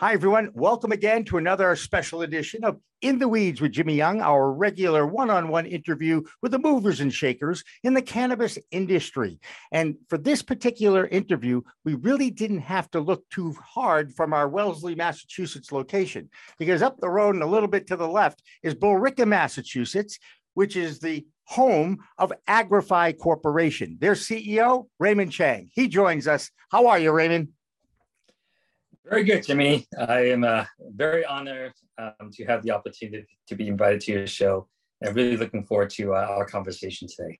Hi, everyone. Welcome again to another special edition of In the Weeds with Jimmy Young, our regular one on one interview with the movers and shakers in the cannabis industry. And for this particular interview, we really didn't have to look too hard from our Wellesley, Massachusetts location, because up the road and a little bit to the left is Billerica, Massachusetts, which is the home of Agrify Corporation. Their CEO, Raymond Chang. He joins us. How are you, Raymond? Very good, Jimmy. I am uh, very honored um, to have the opportunity to be invited to your show and really looking forward to uh, our conversation today.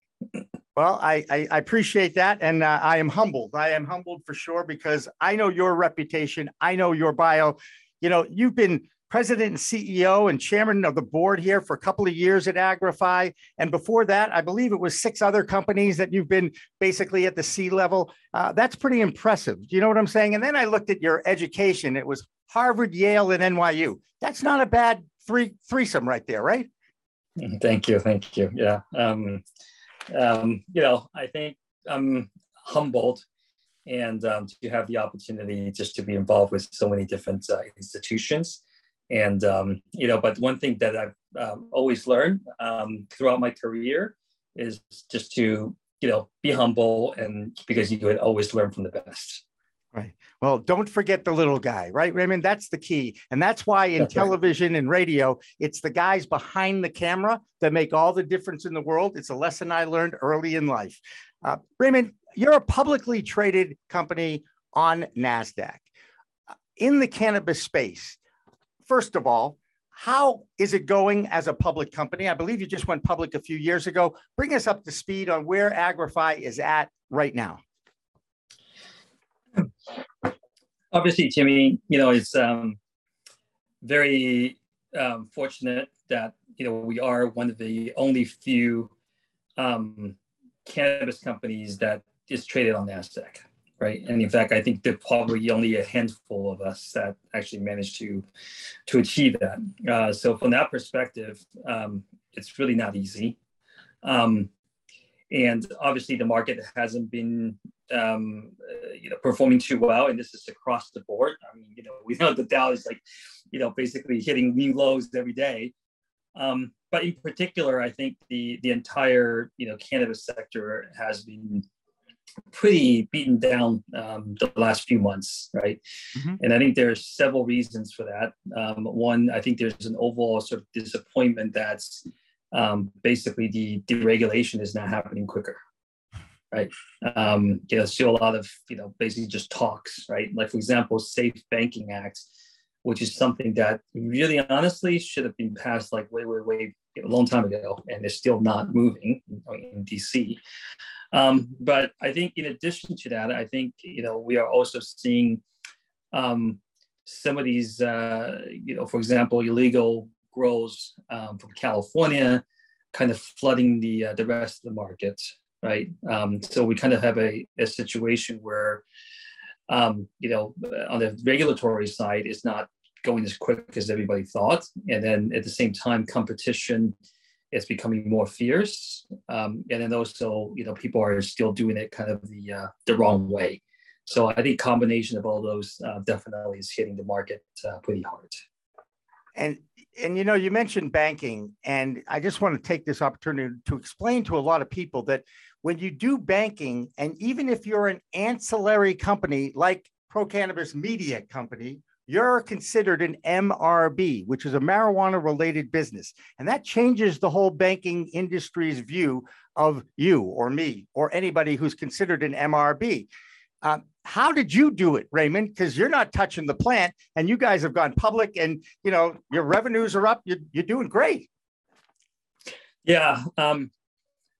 Well, I, I, I appreciate that. And uh, I am humbled. I am humbled for sure because I know your reputation. I know your bio. You know, you've been president and CEO and chairman of the board here for a couple of years at Agrify. And before that, I believe it was six other companies that you've been basically at the C level. Uh, that's pretty impressive. Do you know what I'm saying? And then I looked at your education. It was Harvard, Yale, and NYU. That's not a bad three threesome right there, right? Thank you. Thank you. Yeah. Um, um, you know, I think I'm humbled and um, to have the opportunity just to be involved with so many different uh, institutions and um, you know, but one thing that I've um, always learned um, throughout my career is just to you know be humble, and because you can always learn from the best. Right. Well, don't forget the little guy, right, Raymond? That's the key. And that's why in that's television right. and radio, it's the guys behind the camera that make all the difference in the world. It's a lesson I learned early in life. Uh, Raymond, you're a publicly traded company on NASDAQ. In the cannabis space, first of all, how is it going as a public company? I believe you just went public a few years ago. Bring us up to speed on where Agrify is at right now. Obviously, Jimmy, you know, it's um, very um, fortunate that, you know, we are one of the only few um, cannabis companies that is traded on NASDAQ right? And in fact, I think there's probably only a handful of us that actually managed to to achieve that. Uh, so from that perspective, um, it's really not easy. Um, and obviously, the market hasn't been um, uh, you know performing too well, and this is across the board. I mean, you know, we know the Dow is like you know basically hitting new lows every day. Um, but in particular, I think the the entire you know cannabis sector has been pretty beaten down um, the last few months, right? Mm-hmm. And I think there's several reasons for that. Um, one, I think there's an overall sort of disappointment that's um, basically the deregulation is not happening quicker, right? Um, you know, still a lot of you know basically just talks, right? Like for example, Safe Banking Act, which is something that really honestly should have been passed like way, way, way a long time ago, and is still not moving in DC. Um, but I think in addition to that, I think you know we are also seeing um, some of these, uh, you know, for example, illegal grows um, from California, kind of flooding the uh, the rest of the market, right? Um, so we kind of have a, a situation where, um, you know, on the regulatory side, it's not going as quick as everybody thought, and then at the same time, competition is becoming more fierce. Um, and then also you know people are still doing it kind of the uh, the wrong way. So i think combination of all those uh, definitely is hitting the market uh, pretty hard. And and you know you mentioned banking and i just want to take this opportunity to explain to a lot of people that when you do banking and even if you're an ancillary company like pro cannabis media company you're considered an MRB, which is a marijuana related business. And that changes the whole banking industry's view of you or me or anybody who's considered an MRB. Uh, how did you do it, Raymond? Because you're not touching the plant and you guys have gone public and, you know, your revenues are up. You're, you're doing great. Yeah. Um,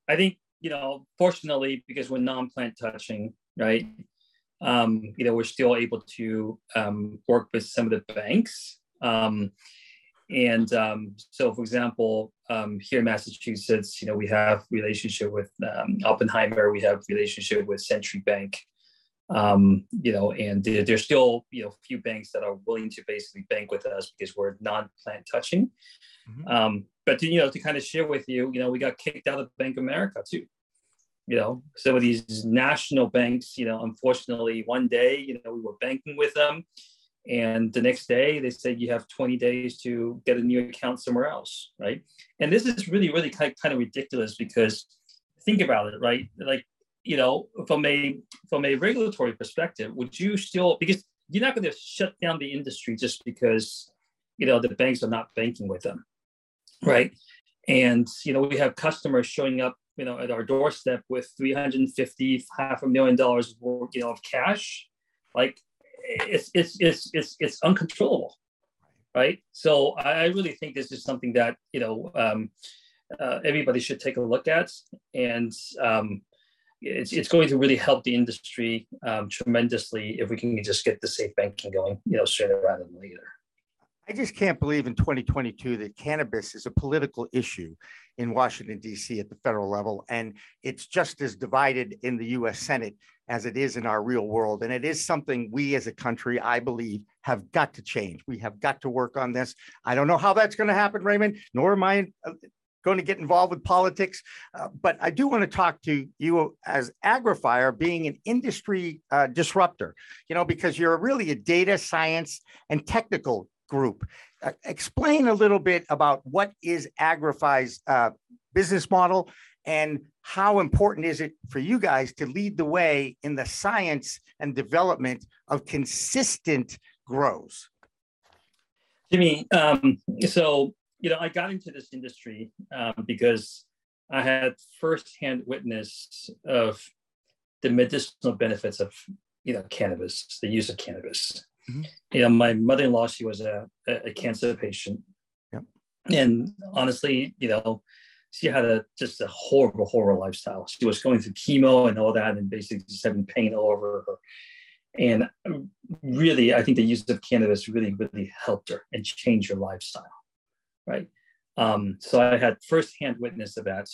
I think, you know, fortunately, because we're non-plant touching, right? Um, you know, we're still able to um, work with some of the banks. Um, and um, so, for example, um, here in Massachusetts, you know, we have relationship with um, Oppenheimer, we have relationship with Century Bank, Um, you know, and there, there's still you know a few banks that are willing to basically bank with us because we're non-plant touching. Mm-hmm. Um, but to, you know, to kind of share with you, you know, we got kicked out of Bank of America too. You know, some of these national banks, you know, unfortunately, one day, you know, we were banking with them, and the next day they said you have 20 days to get a new account somewhere else, right? And this is really, really kind of, kind of ridiculous because think about it, right? Like you know, from a from a regulatory perspective, would you still because you're not going to shut down the industry just because you know the banks are not banking with them, right? And you know, we have customers showing up, you know, at our doorstep with 350, half a million dollars worth, you know, of cash. Like it's it's it's it's it's uncontrollable, right? So I really think this is something that you know um, uh, everybody should take a look at, and um, it's, it's going to really help the industry um, tremendously if we can just get the safe banking going, you know, sooner rather than later. I just can't believe in 2022 that cannabis is a political issue in Washington, D.C. at the federal level. And it's just as divided in the U.S. Senate as it is in our real world. And it is something we as a country, I believe, have got to change. We have got to work on this. I don't know how that's going to happen, Raymond, nor am I uh, going to get involved with politics. Uh, but I do want to talk to you as Agrify being an industry uh, disruptor, you know, because you're really a data science and technical group. Uh, explain a little bit about what is Agrify's uh, business model and how important is it for you guys to lead the way in the science and development of consistent grows? Jimmy, um, so you know, I got into this industry um, because I had firsthand witness of the medicinal benefits of you know cannabis, the use of cannabis. Mm-hmm. You know, my mother-in-law, she was a, a cancer patient, yep. and honestly, you know, she had a just a horrible, horrible lifestyle. She was going through chemo and all that, and basically just having pain all over her. And really, I think the use of cannabis really, really helped her and changed her lifestyle right? Um, so I had firsthand witness of that.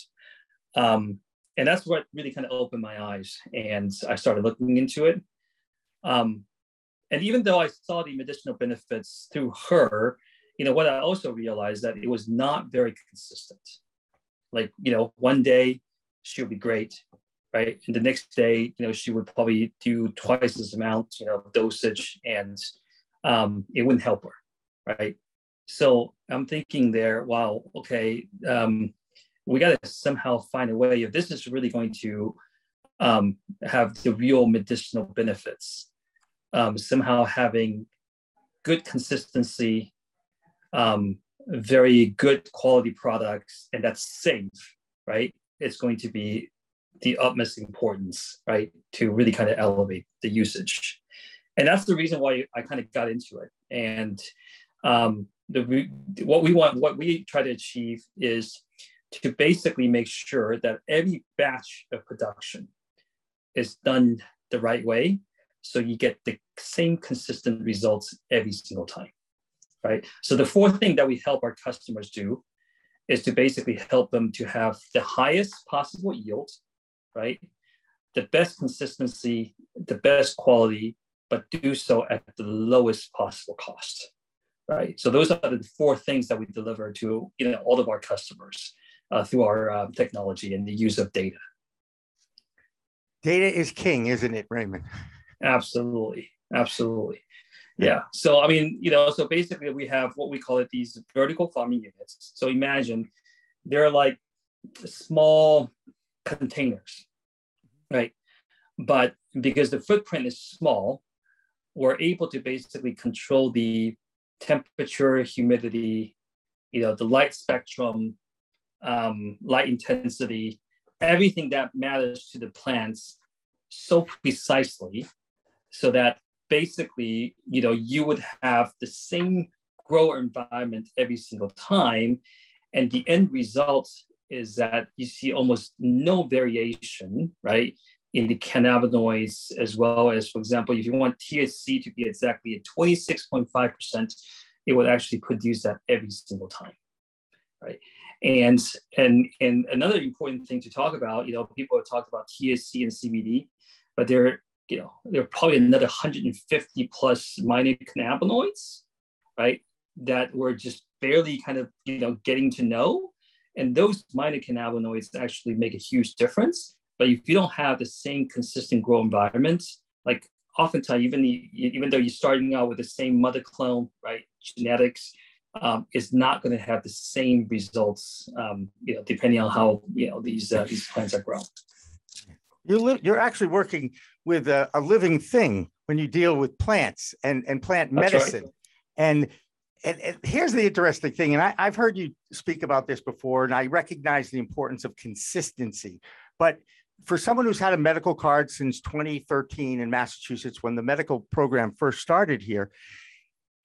Um, and that's what really kind of opened my eyes. And I started looking into it. Um, and even though I saw the medicinal benefits through her, you know, what I also realized that it was not very consistent. Like, you know, one day she would be great, right? And the next day, you know, she would probably do twice as amount, you know, dosage, and um, it wouldn't help her, right? So I'm thinking there, wow, okay, um, we got to somehow find a way if this is really going to um, have the real medicinal benefits, um, somehow having good consistency, um, very good quality products, and that's safe, right? It's going to be the utmost importance, right, to really kind of elevate the usage. And that's the reason why I kind of got into it. And um, the what we want, what we try to achieve is to basically make sure that every batch of production is done the right way, so you get the same consistent results every single time, right? So the fourth thing that we help our customers do is to basically help them to have the highest possible yield, right? The best consistency, the best quality, but do so at the lowest possible cost right? So those are the four things that we deliver to you know all of our customers uh, through our uh, technology and the use of data. Data is king, isn't it, Raymond? Absolutely, absolutely. Yeah. So I mean, you know, so basically we have what we call it these vertical farming units. So imagine they're like small containers, right? But because the footprint is small, we're able to basically control the temperature, humidity, you know, the light spectrum, um, light intensity, everything that matters to the plants so precisely so that basically, you know, you would have the same grower environment every single time. And the end result is that you see almost no variation, right? in the cannabinoids, as well as, for example, if you want THC to be exactly at 26.5%, it would actually produce that every single time, right? And and and another important thing to talk about, you know, people have talked about THC and CBD, but there you know, there are probably another 150 plus minor cannabinoids, right? That we're just barely kind of, you know, getting to know. And those minor cannabinoids actually make a huge difference. But if you don't have the same consistent grow environment, like oftentimes, even the, even though you're starting out with the same mother clone, right, genetics, um, is not going to have the same results, um, you know, depending on how you know these uh, these plants are grown. You li- you're actually working with a, a, living thing when you deal with plants and, and plant That's medicine. Right. And, and, and, here's the interesting thing, and I, I've heard you speak about this before, and I recognize the importance of consistency. But for someone who's had a medical card since 2013 in Massachusetts, when the medical program first started here,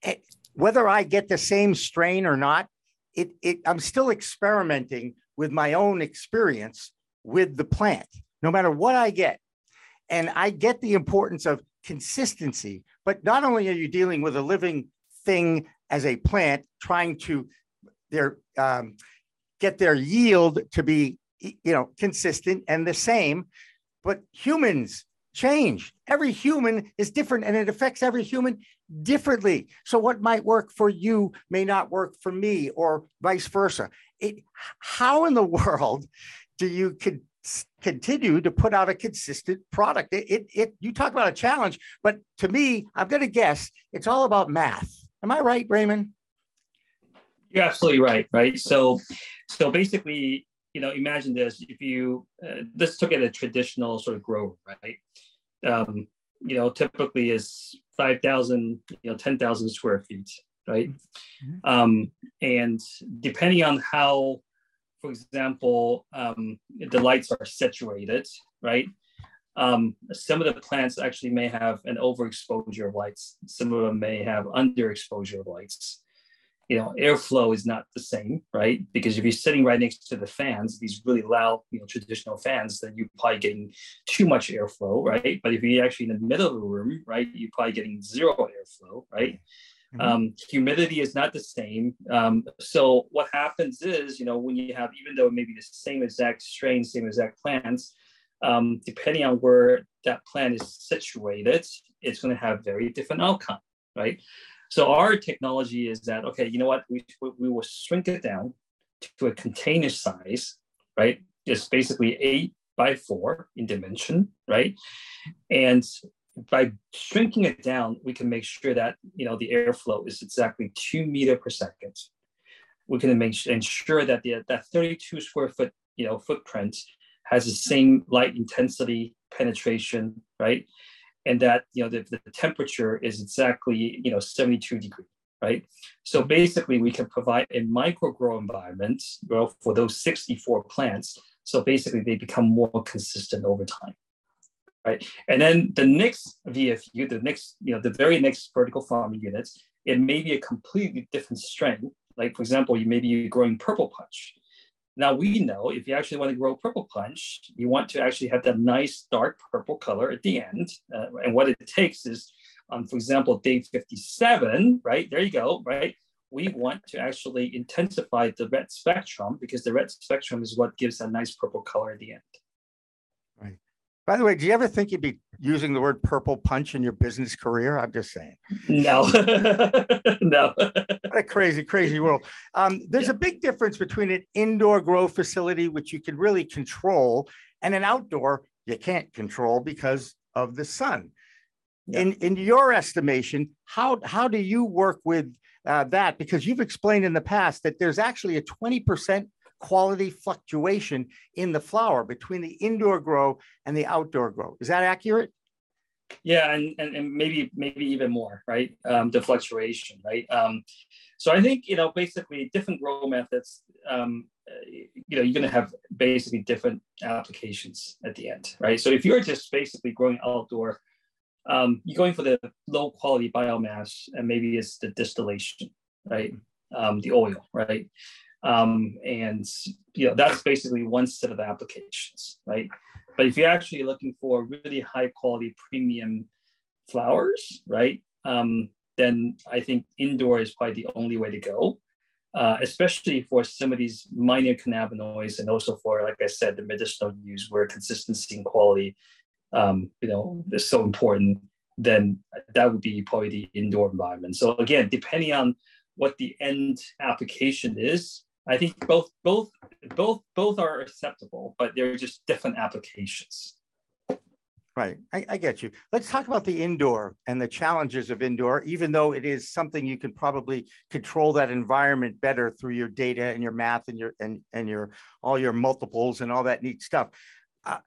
it, eh, whether I get the same strain or not, it, it, I'm still experimenting with my own experience with the plant, no matter what I get. And I get the importance of consistency, but not only are you dealing with a living thing as a plant, trying to their um, get their yield to be you know consistent and the same, but humans change. Every human is different and it affects every human differently. So what might work for you may not work for me or vice versa. It, how in the world do you could continue to put out a consistent product. It, it, it, you talk about a challenge, but to me, I'm going to guess it's all about math. Am I right, Raymond? You're absolutely right. Right. So, so basically, you know, imagine this: if you uh, let's look at a traditional sort of grower, right? Um, you know, typically is five thousand, you know, ten thousand square feet, right? Mm-hmm. Um, and depending on how for example, um, the lights are saturated, right? Um, some of the plants actually may have an overexposure of lights. Some of them may have underexposure of lights. You know, airflow is not the same, right? Because if you're sitting right next to the fans, these really loud, you know, traditional fans, then you're probably getting too much airflow, right? But if you're actually in the middle of the room, right, you're probably getting zero airflow, right? Mm-hmm. Um, humidity is not the same. Um, so what happens is, you know, when you have, even though it may be the same exact strain, same exact plants, um, depending on where that plant is situated, it's going to have very different outcome, right? So our technology is that, okay, you know what, we, we will shrink it down to a container size, right? It's basically eight by four in dimension, right? And by shrinking it down, we can make sure that you know the airflow is exactly two meter per second. We can make ensure that the that 32 square foot you know footprint has the same light intensity penetration, right? And that you know the, the temperature is exactly you know 72 degree, right? So basically, we can provide a micro grow environment well, for those 64 plants. So basically, they become more consistent over time right? And then the next VFU, the next, you know, the very next vertical farming units, it may be a completely different strain. Like for example, you may be growing purple punch. Now we know if you actually want to grow purple punch, you want to actually have that nice dark purple color at the end. Uh, and what it takes is, um, for example, day 57, right? There you go, right? We want to actually intensify the red spectrum because the red spectrum is what gives a nice purple color at the end. By the way, do you ever think you'd be using the word purple punch in your business career? I'm just saying. No, no. what a crazy, crazy world. Um, there's yeah. a big difference between an indoor grow facility, which you can really control, and an outdoor you can't control because of the sun. Yeah. In in your estimation, how how do you work with uh, that? Because you've explained in the past that there's actually a 20% quality fluctuation in the flower between the indoor grow and the outdoor grow. Is that accurate? Yeah, and, and, and maybe maybe even more, right? Um, the fluctuation, right? Um, so I think you know basically different grow methods. Um, you know, you're going to have basically different applications at the end, right? So if you're just basically growing outdoor, um, you're going for the low quality biomass, and maybe it's the distillation, right? Um, the oil, right? Um, and you know that's basically one set of applications, right? But if you're actually looking for really high quality premium flowers, right? Um, then I think indoor is probably the only way to go, uh, especially for some of these minor cannabinoids and also for, like I said, the medicinal use where consistency and quality um, you know, is so important, then that would be probably the indoor environment. So again, depending on what the end application is, I think both both both both are acceptable, but they're just different applications. Right. I, I, get you. Let's talk about the indoor and the challenges of indoor, even though it is something you can probably control that environment better through your data and your math and your and, and your all your multiples and all that neat stuff. Uh,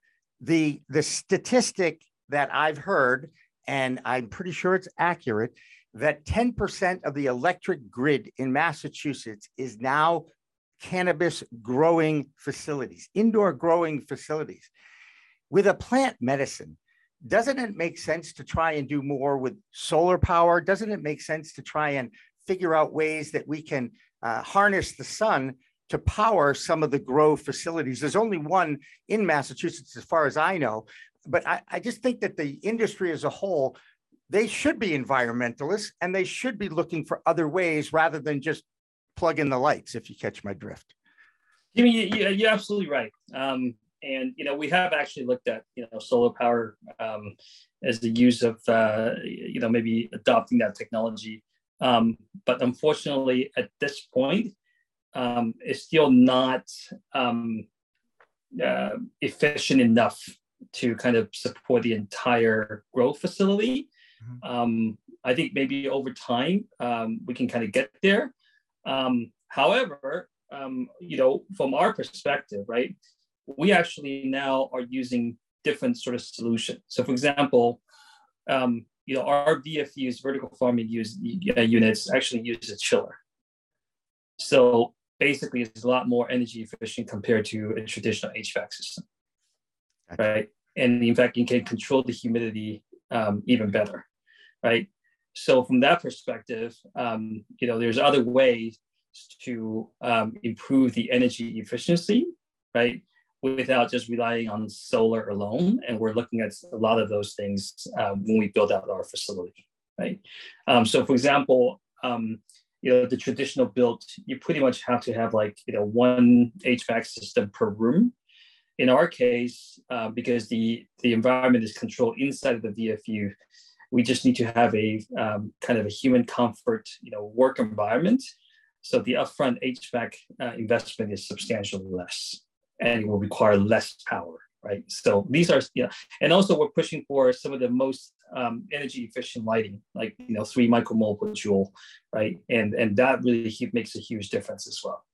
the the statistic that I've heard, and I'm pretty sure it's accurate, that 10% of the electric grid in Massachusetts is now cannabis growing facilities, indoor growing facilities with a plant medicine, doesn't it make sense to try and do more with solar power? Doesn't it make sense to try and figure out ways that we can uh, harness the sun to power some of the grow facilities? There's only one in Massachusetts, as far as I know. But I, I just think that the industry as a whole, they should be environmentalists and they should be looking for other ways rather than just plug in the lights, if you catch my drift. Jimmy, you, you're absolutely right. Um, and you know we have actually looked at you know solar power um, as the use of uh, you know maybe adopting that technology um, but unfortunately at this point um, it's still not um, uh, efficient enough to kind of support the entire growth facility mm-hmm. Um, i think maybe over time um, we can kind of get there however you know from our perspective right we actually now are using different sort of solutions. So for example, um, you know, our VFUs, vertical farming use, uh, units actually use a chiller. So basically it's a lot more energy efficient compared to a traditional HVAC system, right? And in fact, you can control the humidity um, even better, right? So from that perspective, um, you know, there's other ways to um, improve the energy efficiency, right? without just relying on solar alone. And we're looking at a lot of those things um, when we build out our facility, right? Um, so for example, um, you know, the traditional built, you pretty much have to have like, you know, one HVAC system per room. In our case, uh, because the, the environment is controlled inside of the VFU, we just need to have a um, kind of a human comfort, you know, work environment. So the upfront HVAC uh, investment is substantially less and it will require less power, right? So these are, you know, and also we're pushing for some of the most um, energy efficient lighting, like, you know, three micromole per joule, right? And, and that really makes a huge difference as well.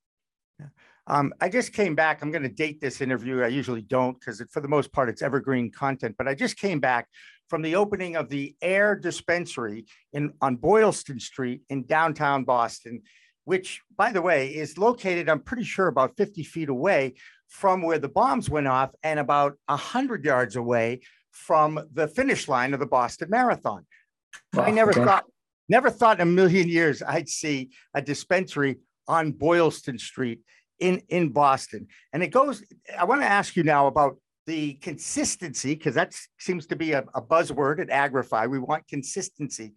Yeah. Um, I just came back. I'm going to date this interview. I usually don't because for the most part it's evergreen content. But I just came back from the opening of the Ayr Dispensary in on Boylston Street in downtown Boston, which, by the way, is located. I'm pretty sure about 50 feet away from where the bombs went off and about 100 yards away from the finish line of the Boston Marathon. Oh, I never okay. thought, never thought in a million years I'd see a dispensary on Boylston Street in, in Boston. And it goes, I want to ask you now about the consistency, because that seems to be a, a buzzword at Agrify. We want consistency.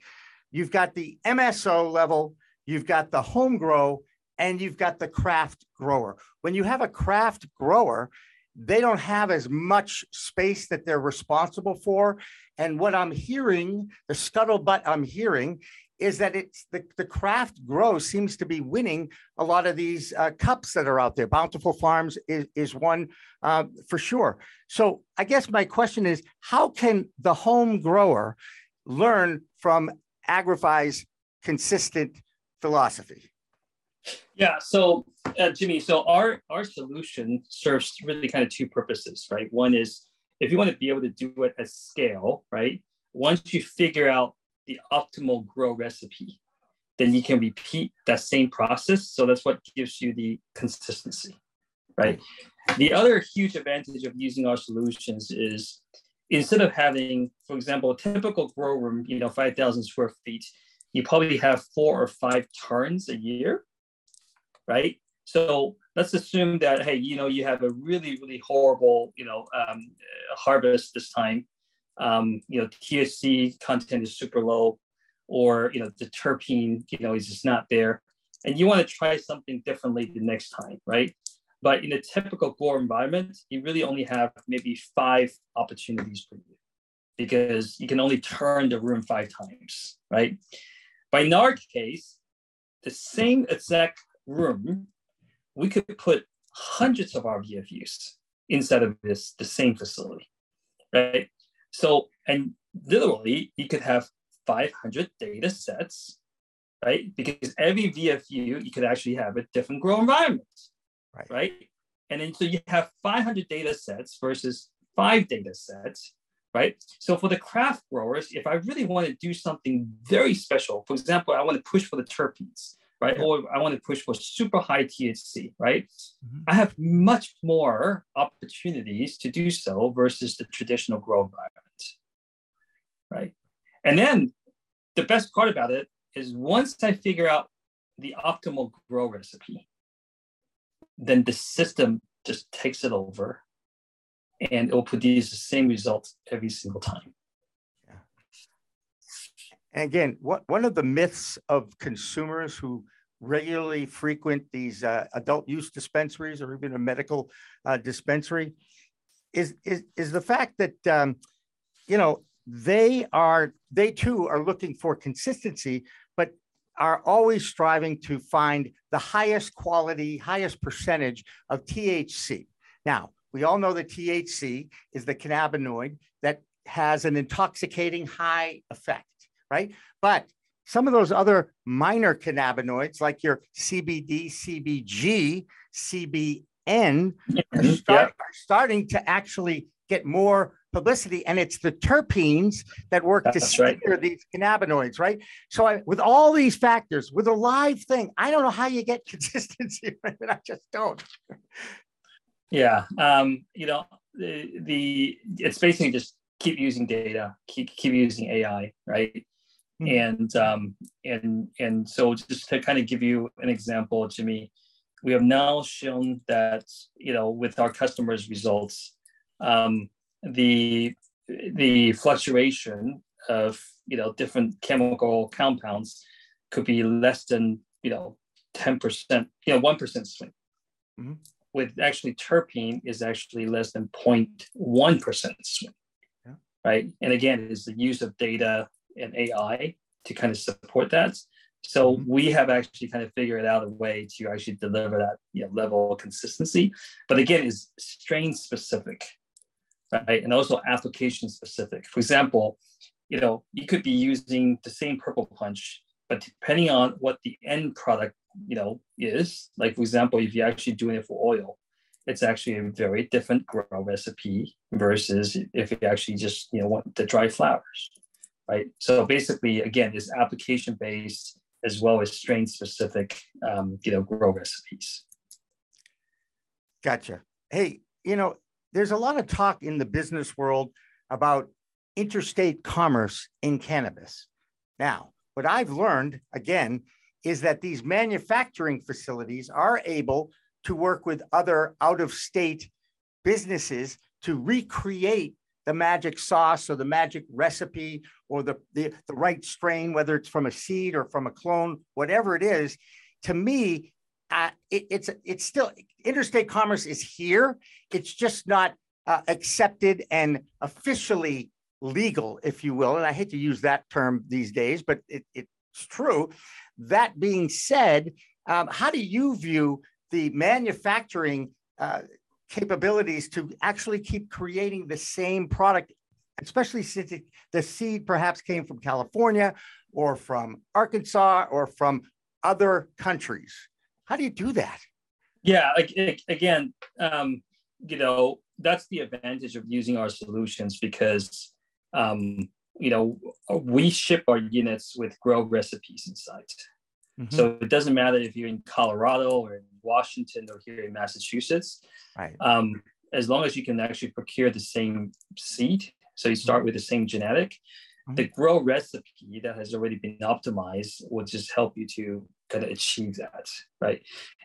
You've got the MSO level, you've got the home grow, and you've got the craft grower. When you have a craft grower, they don't have as much space that they're responsible for. And what I'm hearing, the scuttlebutt I'm hearing, is that it's the, the craft grow seems to be winning a lot of these uh, cups that are out there. Bountiful Farms is, is one uh, for sure. So I guess my question is, how can the home grower learn from Agrify's consistent philosophy? Yeah. So, uh, Jimmy, so our our solution serves really kind of two purposes, right? One is if you want to be able to do it at scale, right? Once you figure out the optimal grow recipe, then you can repeat that same process. So that's what gives you the consistency, right? The other huge advantage of using our solutions is instead of having, for example, a typical grow room, you know, 5,000 square feet, you probably have four or five turns a year right? So let's assume that hey, you know, you have a really really horrible you know um, harvest this time. Um, you know, THC content is super low, or you know the terpene you know is just not there, and you want to try something differently the next time, right? But in a typical grow environment, you really only have maybe five opportunities per year, because you can only turn the room five times, right? But in our case, the same exact room, we could put hundreds of our VFUs inside of this the same facility, right? So, and literally, you could have 500 data sets, right? Because every VFU, you could actually have a different grow environment, right? right? And then so you have 500 data sets versus five data sets, right? So for the craft growers, if I really want to do something very special, for example, I want to push for the terpenes, right? Yeah. Or I want to push for super high THC, right? Mm-hmm. I have much more opportunities to do so versus the traditional grow environment, right? And then the best part about it is once I figure out the optimal grow recipe, then the system just takes it over and it will produce the same results every single time. Yeah. And again, what, one of the myths of consumers who regularly frequent these uh, adult use dispensaries or even a medical uh, dispensary is, is, is the fact that, um, you know, they are, they too are looking for consistency, but are always striving to find the highest quality, highest percentage of THC. Now, we all know that THC is the cannabinoid that has an intoxicating high effect, right? But some of those other minor cannabinoids, like your CBD, CBG, CBN, are, start, are starting to actually get more publicity and it's the terpenes that work That's to steer right. these cannabinoids right so I, with all these factors with a live thing i don't know how you get consistency right? i just don't yeah, um, you know, the, the it's basically just keep using data, keep keep using AI, right? Mm-hmm. And um, and and so just to kind of give you an example, Jimmy, we have now shown that you know with our customers' results, um, the the fluctuation of you know different chemical compounds could be less than you know 10%, you know, 1% swing. Mm-hmm with actually terpene is actually less than 0.1% swing, yeah. right? And again, is the use of data and AI to kind of support that. So mm-hmm. we have actually kind of figured out a way to actually deliver that you know, level of consistency. But again, is strain specific, right? And also application specific. For example, you know, you could be using the same purple punch, but depending on what the end product you know is like for example if you're actually doing it for oil it's actually a very different grow recipe versus if you actually just you know want the dry flowers right so basically again it's application based as well as strain specific um, you know grow recipes gotcha hey you know there's a lot of talk in the business world about interstate commerce in cannabis now what i've learned again is that these manufacturing facilities are able to work with other out of state businesses to recreate the magic sauce or the magic recipe or the, the, the right strain, whether it's from a seed or from a clone, whatever it is. To me, uh, it, it's it's still interstate commerce is here. It's just not uh, accepted and officially legal, if you will. And I hate to use that term these days, but it, it's true. That being said, um, how do you view the manufacturing uh, capabilities to actually keep creating the same product, especially since it, the seed perhaps came from California or from Arkansas or from other countries? How do you do that? Yeah, like again, um, you know, that's the advantage of using our solutions because um, you know, we ship our units with grow recipes inside. Mm-hmm. So it doesn't matter if you're in Colorado or in Washington or here in Massachusetts. Right. Um, as long as you can actually procure the same seed, so you start with the same genetic, mm-hmm. the grow recipe that has already been optimized will just help you to kind of achieve that, right?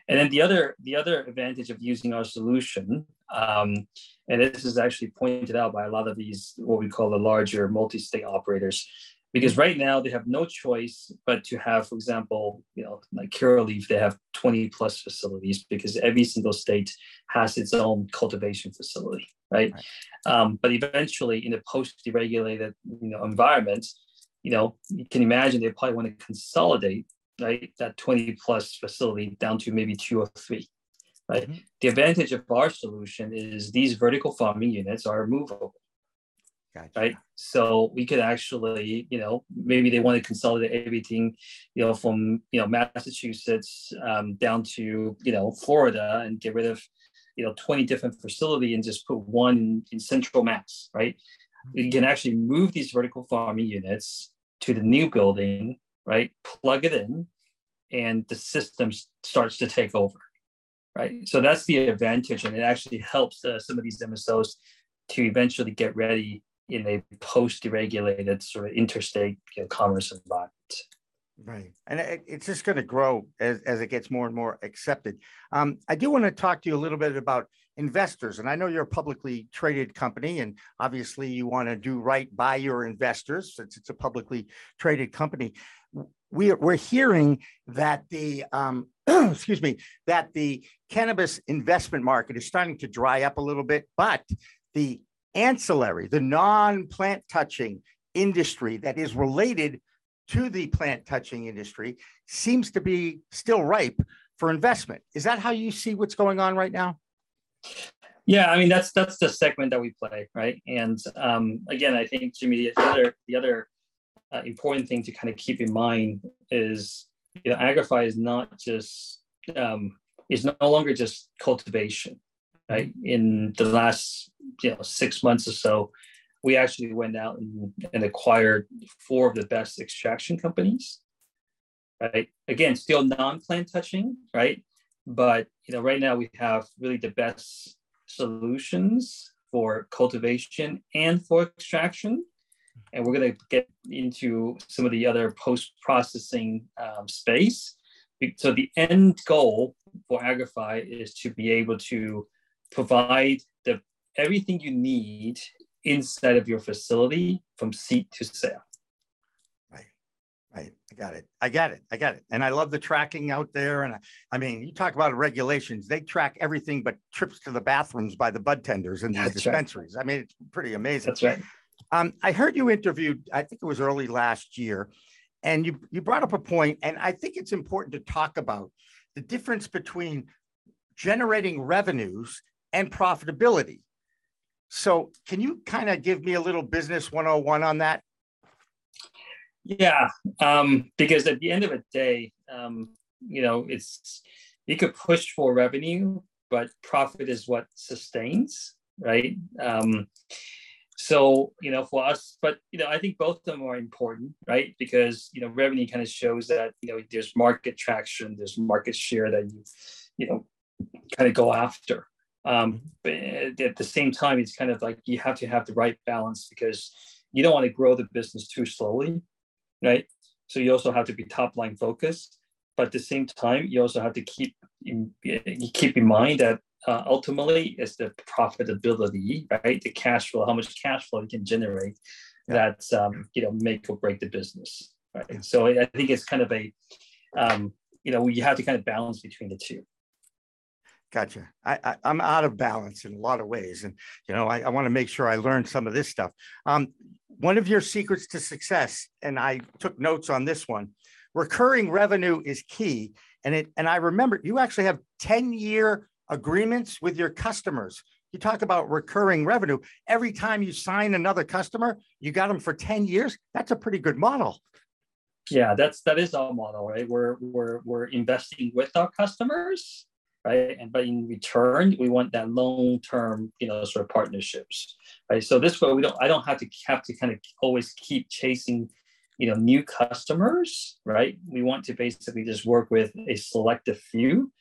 And then the other the other advantage of using our solution um, and this is actually pointed out by a lot of these, what we call the larger multi-state operators, because right now they have no choice but to have, for example, you know, like Curaleaf, they have 20 plus facilities because every single state has its own cultivation facility, right? right. Um, but eventually, in a post-deregulated you know environment, you know you can imagine they probably want to consolidate right that 20 plus facility down to maybe two or three right mm-hmm. the advantage of our solution is these vertical farming units are movable Gotcha. Right. So we could actually, you know, maybe they want to consolidate everything, you know, from, you know, Massachusetts um, down to, you know, Florida and get rid of, you know, 20 different facility and just put one in, in central mass, right? You mm-hmm. can actually move these vertical farming units to the new building, right? Plug it in and the system starts to take over, right? So that's the advantage. And it actually helps uh, some of these MSOs to eventually get ready in a post-deregulated sort of interstate you know, commerce environment. Right. And it, it's just going to grow as, as it gets more and more accepted. Um, I do want to talk to you a little bit about investors. And I know you're a publicly traded company, and obviously you want to do right by your investors since it's a publicly traded company. We, we're hearing that the, um, excuse me, that the cannabis investment market is starting to dry up a little bit, but the ancillary, the non plant touching industry that is related to the plant touching industry seems to be still ripe for investment. Is that how you see what's going on right now? Yeah, I mean that's that's the segment that we play, right? And um, again, I think Jimmy, the other the other uh, important thing to kind of keep in mind is you know, Agrify is not just um, is no longer just cultivation, right? In the last you know six months or so, we actually went out and, and acquired four of the best extraction companies. Right. Again, still non-plant touching, right? But you know, right now we have really the best solutions for cultivation and for extraction. And we're going to get into some of the other post-processing um, space. So the end goal for Agrify is to be able to provide the everything you need inside of your facility from seed to sale. Right, right. I got it. I got it. I got it. And I love the tracking out there. And I, I mean, you talk about regulations; they track everything but trips to the bathrooms by the bud tenders and the dispensaries. Right. I mean, it's pretty amazing. That's right. Um, I heard you interviewed. I think it was early last year, and you you brought up a point, and I think it's important to talk about the difference between generating revenues and profitability. So, can you kind of give me a little business 101 on that? Yeah, um, because at the end of the day, um, you know, it's you could push for revenue, but profit is what sustains, right? Um, so, you know, for us, but you know, I think both of them are important, right? Because you know, revenue kind of shows that you know there's market traction, there's market share that you, you know, kind of go after. Um, but at the same time, it's kind of like you have to have the right balance because you don't want to grow the business too slowly, right? So you also have to be top line focused, but at the same time, you also have to keep in, keep in mind that uh, ultimately it's the profitability, right? The cash flow, how much cash flow you can generate, yeah. that um, you know make or break the business, right? Yeah. So I think it's kind of a um, you know you have to kind of balance between the two. Gotcha. I, I am out of balance in a lot of ways, and you know I, I want to make sure I learn some of this stuff. Um, one of your secrets to success, and I took notes on this one. Recurring revenue is key, and it and I remember you actually have ten year agreements with your customers. You talk about recurring revenue. Every time you sign another customer, you got them for ten years. That's a pretty good model. Yeah, that's that is our model, right? We're we're we're investing with our customers right? And but in return, we want that long-term, you know, sort of partnerships, right? So this way, we don't. I don't have to have to kind of always keep chasing, you know, new customers, right? We want to basically just work with a selective few,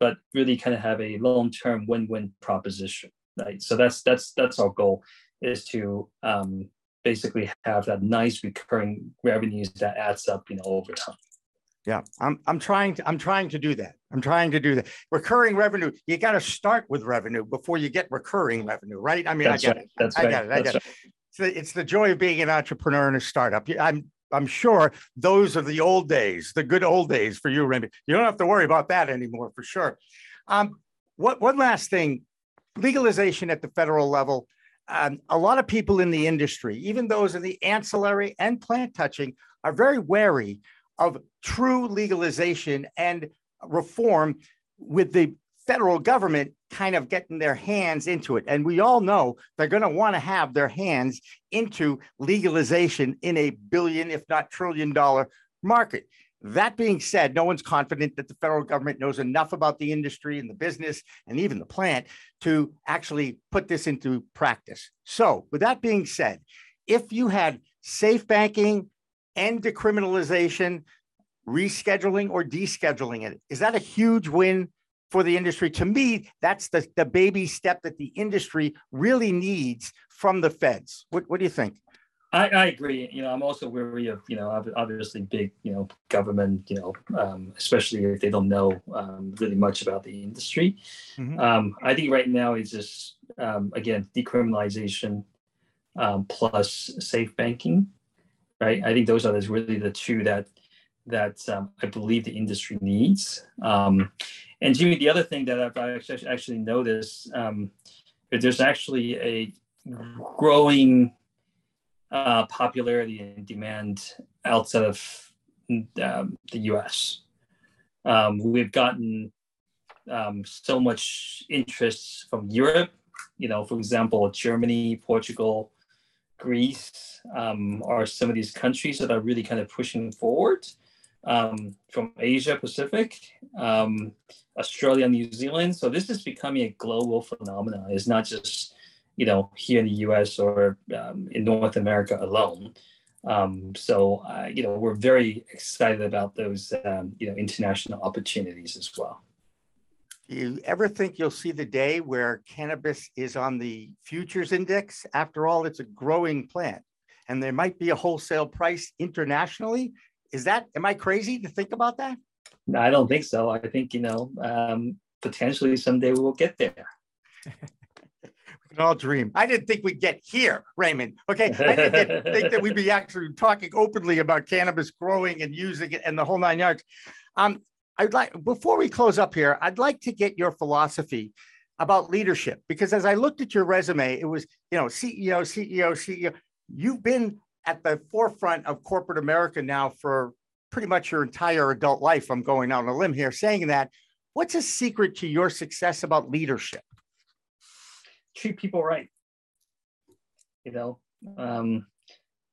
but really kind of have a long-term win-win proposition, right? So that's that's that's our goal is to um, basically have that nice recurring revenues that adds up, you know, over time. Yeah, I'm I'm trying to I'm trying to do that. I'm trying to do that. Recurring revenue, you got to start with revenue before you get recurring revenue, right? I mean, That's I get right. it. That's I right. get it. I That's get it. It's the, it's the joy of being an entrepreneur in a startup. I'm I'm sure those are the old days, the good old days for you, Randy. You don't have to worry about that anymore for sure. Um, what one last thing legalization at the federal level. Um, a lot of people in the industry, even those in the ancillary and plant touching, are very wary of true legalization and reform with the federal government kind of getting their hands into it. And we all know they're going to want to have their hands into legalization in a billion, if not trillion dollar market. That being said, no one's confident that the federal government knows enough about the industry and the business and even the plant to actually put this into practice. So, with that being said, if you had safe banking and decriminalization, rescheduling or descheduling it, is that a huge win for the industry? To me, that's the, the baby step that the industry really needs from the feds. What, what do you think? I, I agree. You know, I'm also weary of, you know, obviously big, you know, government, you know, um, especially if they don't know um, really much about the industry. Mm-hmm. Um, I think right now it's just, um, again, decriminalization um, plus safe banking, right? I think those are really the two that that um, I believe the industry needs. and Jimmy, the other thing that I've actually, actually noticed, there's actually a growing uh, popularity and demand outside of um, the US. Um, we've gotten um, so much interest from Europe, you know, for example, Germany, Portugal, Greece um, are some of these countries that are really kind of pushing forward. Um, from Asia Pacific, um, Australia, New Zealand. So this is becoming a global phenomenon. It's not just you know, here in the U.S. or um, in North America alone. Um, so, uh, you know, we're very excited about those, um, you know, international opportunities as well. Do you ever think you'll see the day where cannabis is on the futures index? After all, it's a growing plant, and there might be a wholesale price internationally. Is that? Am I crazy to think about that? No, I don't think so. I think you know, um, potentially someday we will get there. We can all dream. I didn't think we'd get here, Raymond. Okay. I didn't think that we'd be actually talking openly about cannabis growing and using it and the whole nine yards. Um, I'd like before we close up here, I'd like to get your philosophy about leadership because as I looked at your resume, it was, you know, CEO, CEO, CEO. You've been at the forefront of corporate America now for pretty much your entire adult life. I'm going out on a limb here saying that. What's a secret to your success about leadership? treat people right. You know, um,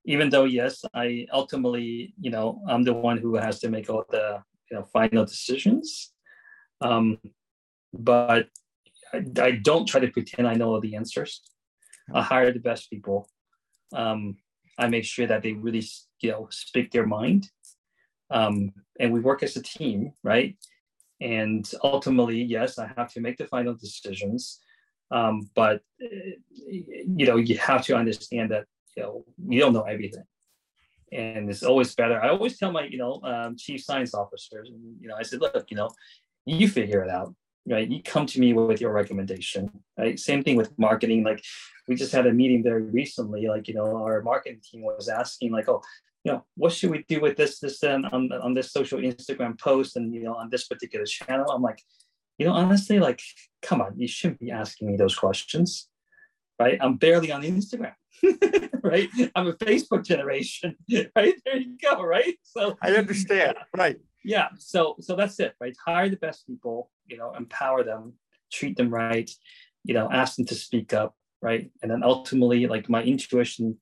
even though yes, I ultimately, you know, I'm the one who has to make all the you know final decisions. Um, but I, I don't try to pretend I know all the answers. I hire the best people. Um, I make sure that they really, you know, speak their mind. Um, and we work as a team, right? And ultimately, yes, I have to make the final decisions. Um, but you know, you have to understand that you know you don't know everything, and it's always better. I always tell my you know um, chief science officers, and you know, I said, look, you know, you figure it out, right? You come to me with your recommendation, right? Same thing with marketing. Like we just had a meeting very recently. Like you know, our marketing team was asking, like, oh, you know, what should we do with this, this, and on on this social Instagram post, and you know, on this particular channel? I'm like, you know, honestly, like, come on, you shouldn't be asking me those questions, right? I'm barely on Instagram, right? I'm a Facebook generation, right? There you go, right? So I understand, right? Yeah. So, so that's it, right? Hire the best people, you know, empower them, treat them right, you know, ask them to speak up, right? And then ultimately, like my intuition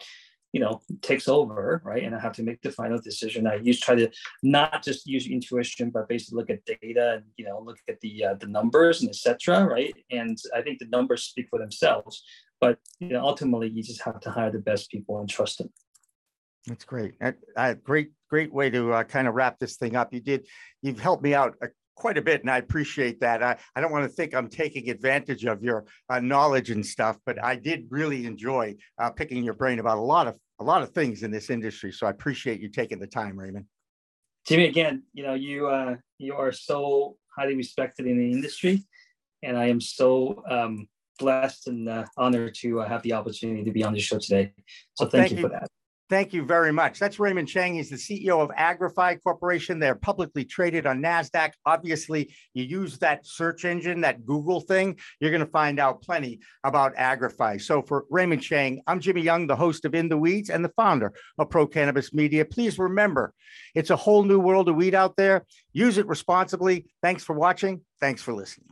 you know takes over right and i have to make the final decision i use try to not just use intuition but basically look at data and you know look at the uh, the numbers and etc right and i think the numbers speak for themselves but you know ultimately you just have to hire the best people and trust them that's great a great great way to uh, kind of wrap this thing up you did you've helped me out quite a bit, and I appreciate that. I, I don't want to think I'm taking advantage of your uh, knowledge and stuff, but I did really enjoy uh, picking your brain about a lot of a lot of things in this industry. So I appreciate you taking the time, Raymond. Jimmy, again, you know you uh, you are so highly respected in the industry, and I am so um, blessed and uh, honored to uh, have the opportunity to be on the show today. So well, thank, thank, you for that. Thank you very much. That's Raymond Chang. He's the CEO of Agrify Corporation. They're publicly traded on NASDAQ. Obviously, you use that search engine, that Google thing, you're going to find out plenty about Agrify. So, for Raymond Chang, I'm Jimmy Young, the host of In the Weeds and the founder of Pro Cannabis Media. Please remember, it's a whole new world of weed out there. Use it responsibly. Thanks for watching. Thanks for listening.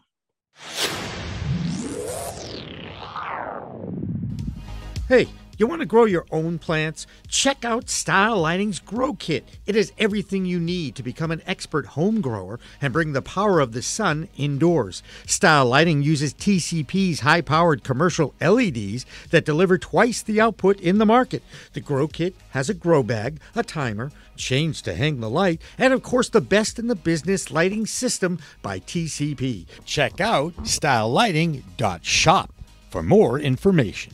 Hey, you want to grow your own plants? Check out Style Lighting's Grow Kit. It has everything you need to become an expert home grower and bring the power of the sun indoors. Style Lighting uses TCP's high powered commercial LEDs that deliver twice the output in the market. The Grow Kit has a grow bag, a timer, chains to hang the light, and of course, the best in the business lighting system by TCP. Check out stylelighting.shop for more information.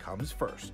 comes first.